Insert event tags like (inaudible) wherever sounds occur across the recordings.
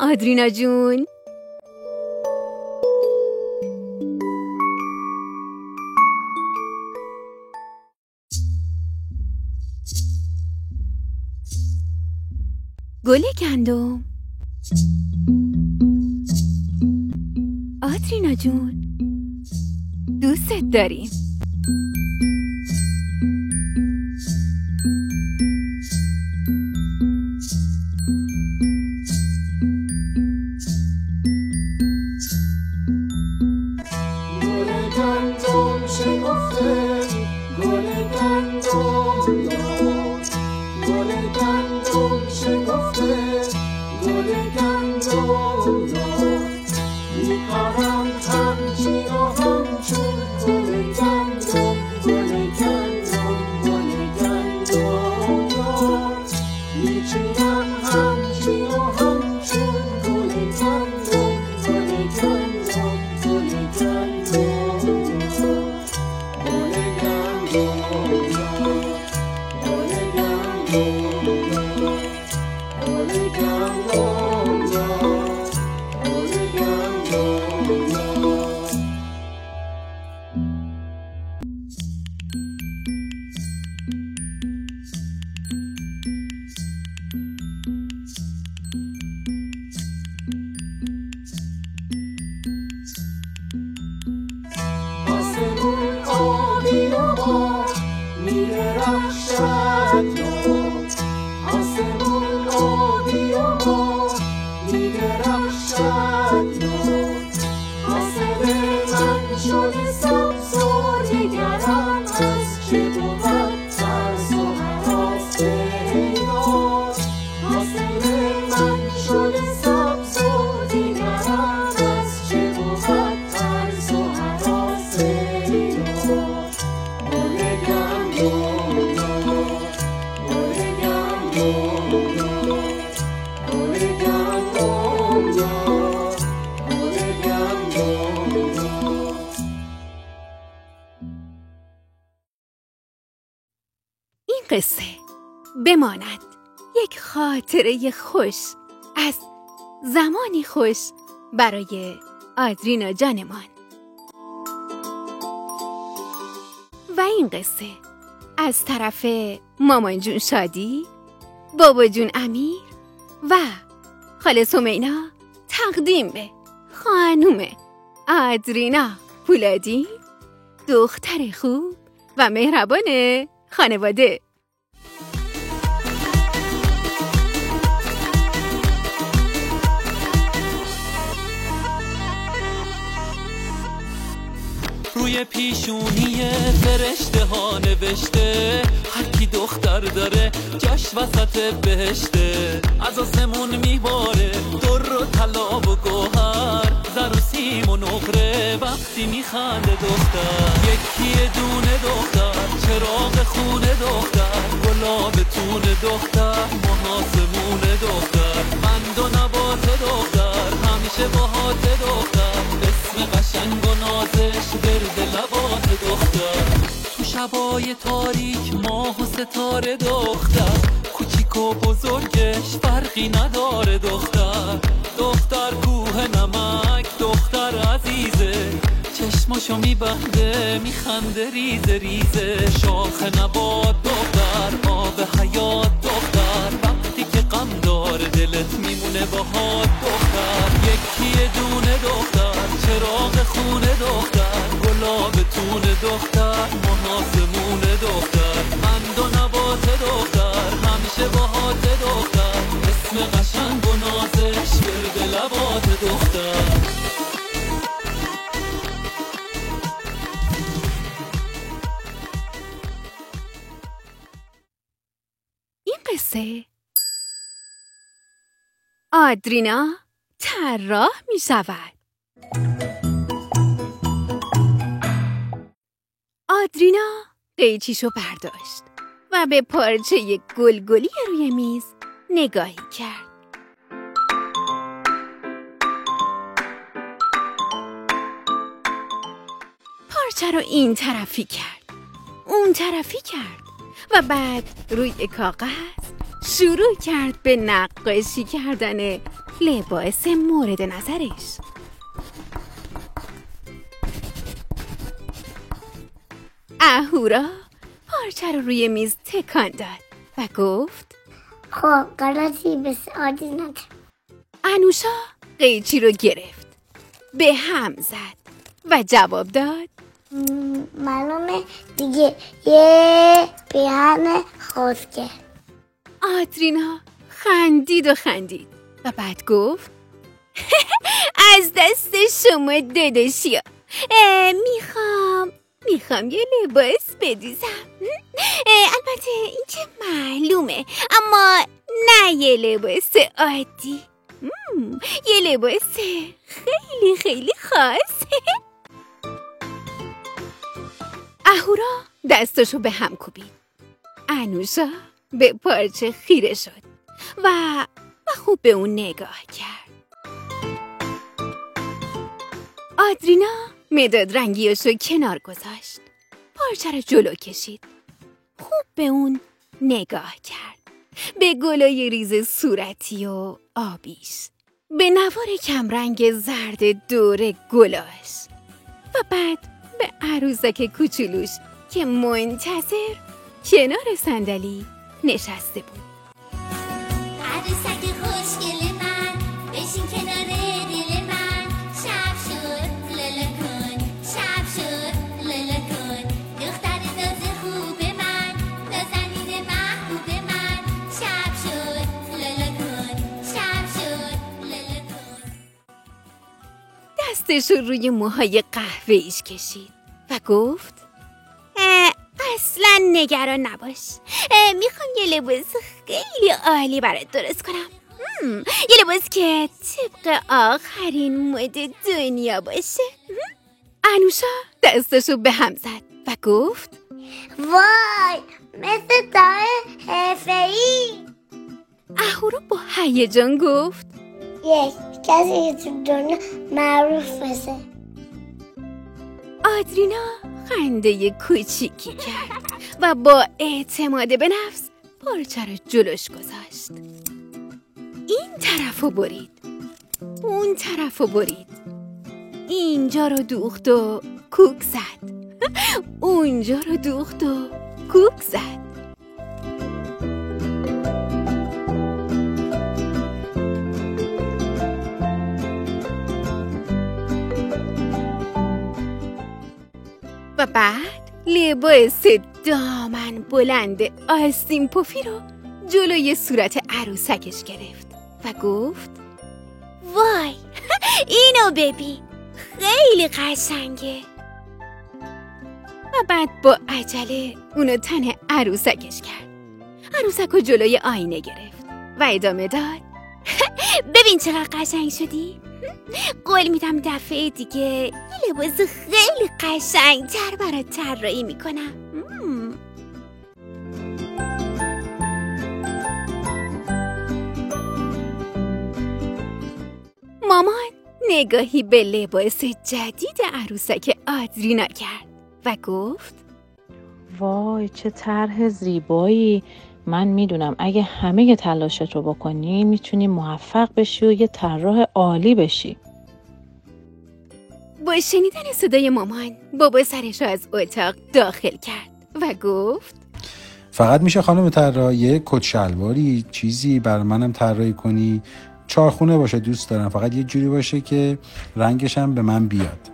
آدرینا جون. گل گندم. آدرینا جون دوستت داریم. گندم این قصه بماند یک خاطره خوش از زمانی خوش برای آدرینا جانمان. و این قصه از طرف مامان جون شادی بابا جون امیر و خاله سمینا تقدیم به خانوم آدرینا. پولادی دختر خوب و مهربان خانواده. روی پیشونی فرشته ها نوشته هر کی دختر داره جاش وسط بهشته. از آسمون میباره در و طلا وقتی میخنده دختر یکی دونه دختر چراغ خونه دختر گلاب تون دختر محاسمون دختر بند و نبات دختر همیشه باهات دختر اسم قشنگ و نازش گرد لبات دختر. تو شبای تاریک ماه و ستاره دختر کوچیک و بزرگش فرقی نداره دختر. چشماشو میبنده میخنده ریزه ریزه. شاخ نبات دختر آب حیات آدرینا طراح می شود آدرینا قیچیشو برداشت و به پارچه گلگلی روی میز نگاهی کرد. پارچه رو این طرفی کرد اون طرفی کرد و بعد روی کاغذ شروع کرد به نقاشی کردن لباس مورد نظرش. اهورا پارچه رو روی میز تکان داد و گفت خب غلطی بس عادی انوشا قیچی رو گرفت به هم زد و جواب داد معلومه دیگه یه بیهن خسکه آدرینا خندید و خندید. و بعد گفت (laughs) از دست شما داداشیا اه، می‌خوام می‌خوام یه لباس بدوزم. البته این که معلومه اما نه یه لباس عادی. یه لباس خیلی خیلی خاص. (laughs) اهورا دستشو به هم کوبید. انوشا به پارچه خیره شد و و خوب به اون نگاه کرد آدرینا مداد رنگیاشو کنار گذاشت پارچه رو جلو کشید خوب به اون نگاه کرد به گلای ریز صورتی و آبیش به نوار کمرنگ زرد دور گلاش و بعد به عروسک کوچولوش که منتظر کنار صندلی نشسته بود. عروسک خوشگل من بشین کنار دل من. شب شد لالا کن شب شد لالا کن. دختر ناز خوب من نازنین محبوب من. شب شد لالا کن شب شد لالا کن. دستش رو روی موهای قهوه ایش کشید و گفت "اه، اصلا نگران نباش. می‌خوام یه لباس خیلی عالی برات درست کنم. یه لباس که طبق آخرین مد دنیا باشه. انوشا دستشو به هم زد و گفت وای مثل دای حرفه‌ای. اهورا با هیجان گفت یک کسی تو دنیا معروف بشه. آدرینا خنده کوچیکی کرد و با اعتماد به نفس پارچه رو جلوش گذاشت. این طرف رو برید. اون طرف رو برید. اینجا رو دوخت و کوک زد. اونجا رو دوخت و کوک زد. و بعد لباس دامن بلند آستین پفی رو جلوی صورت عروسکش گرفت و گفت وای اینو ببین خیلی قشنگه. و بعد با عجله اونو تن عروسکش کرد. عروسک رو جلوی آینه گرفت و ادامه داد (laughs) ببین چقدر قشنگ شدی. قول میدم دفعه دیگه. یه لباس خیلی قشنگتر برات طراحی می‌کنم. مامان نگاهی به لباس جدید عروسک آدرینا کرد و گفت وای چه طرح زیبایی. من می‌دونم اگه همه تلاشت رو بکنی می‌تونی موفق بشی و یه طراح عالی بشی. با شنیدن صدای مامان بابا سرش رو از اتاق داخل کرد و گفت فقط میشه خانم طراح یه کت شلواری چیزی بر منم طراحی کنی. چارخونه باشه دوست دارم. فقط یه جوری باشه که رنگش هم به من بیاد.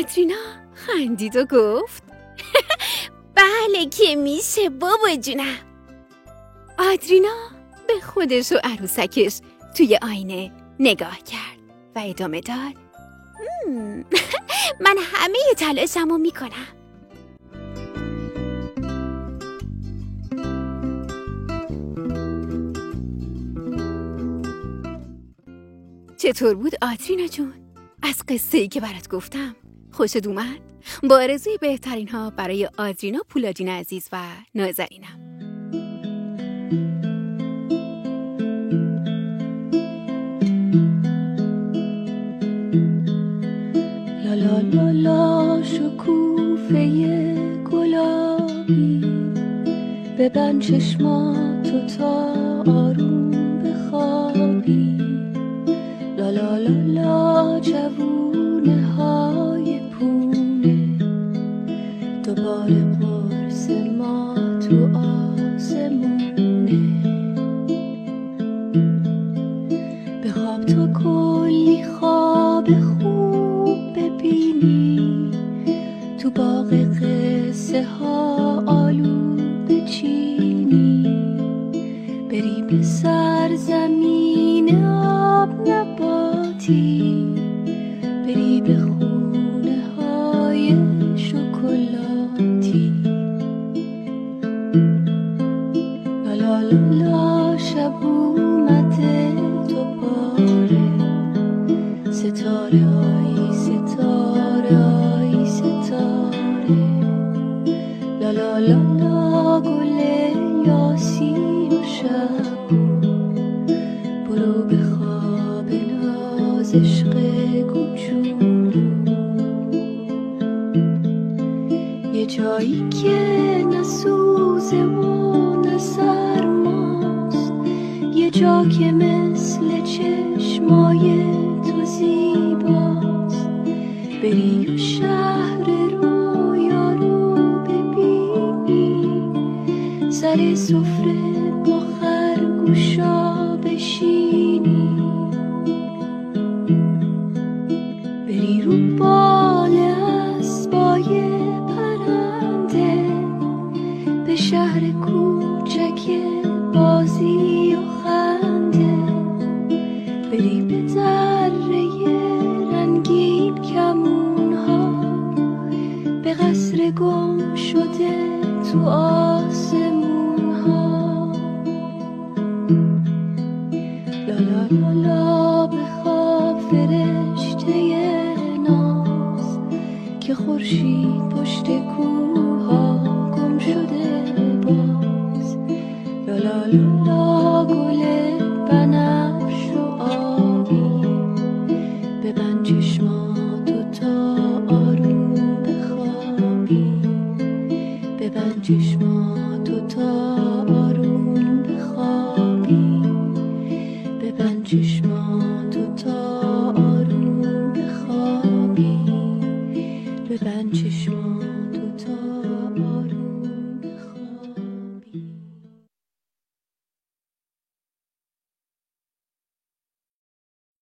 آدرینا خندید و گفت (laughs) بله که میشه بابا جونم آدرینا به خودش و عروسکش توی آینه نگاه کرد و ادامه داد "مم، (laughs) من همه تلاشمو می‌کنم چطور بود آدرینا جون؟ از قصه ای که برات گفتم خوشت اومد؟ با آرزوی بهترین ها برای آدرینا پولادین عزیز و نازنینم. لا لا لا لا شکوفه گلابی. ببند چشماتو تا باغ قصه ها آلو بچینی بری به سر یه جا که مثل چشمای تو زیباست. بری و شهر رویا رو ببینی سر سفره با خرگوشا بشینی بری رو بال لا لا لا لا بخواب فرشته ناز که خورشید پشت کوها گم شده باز. لا لا لا لا گل بنفش و آبی. ببند چشماتو تا آروم بخوابی. ببند چشماتو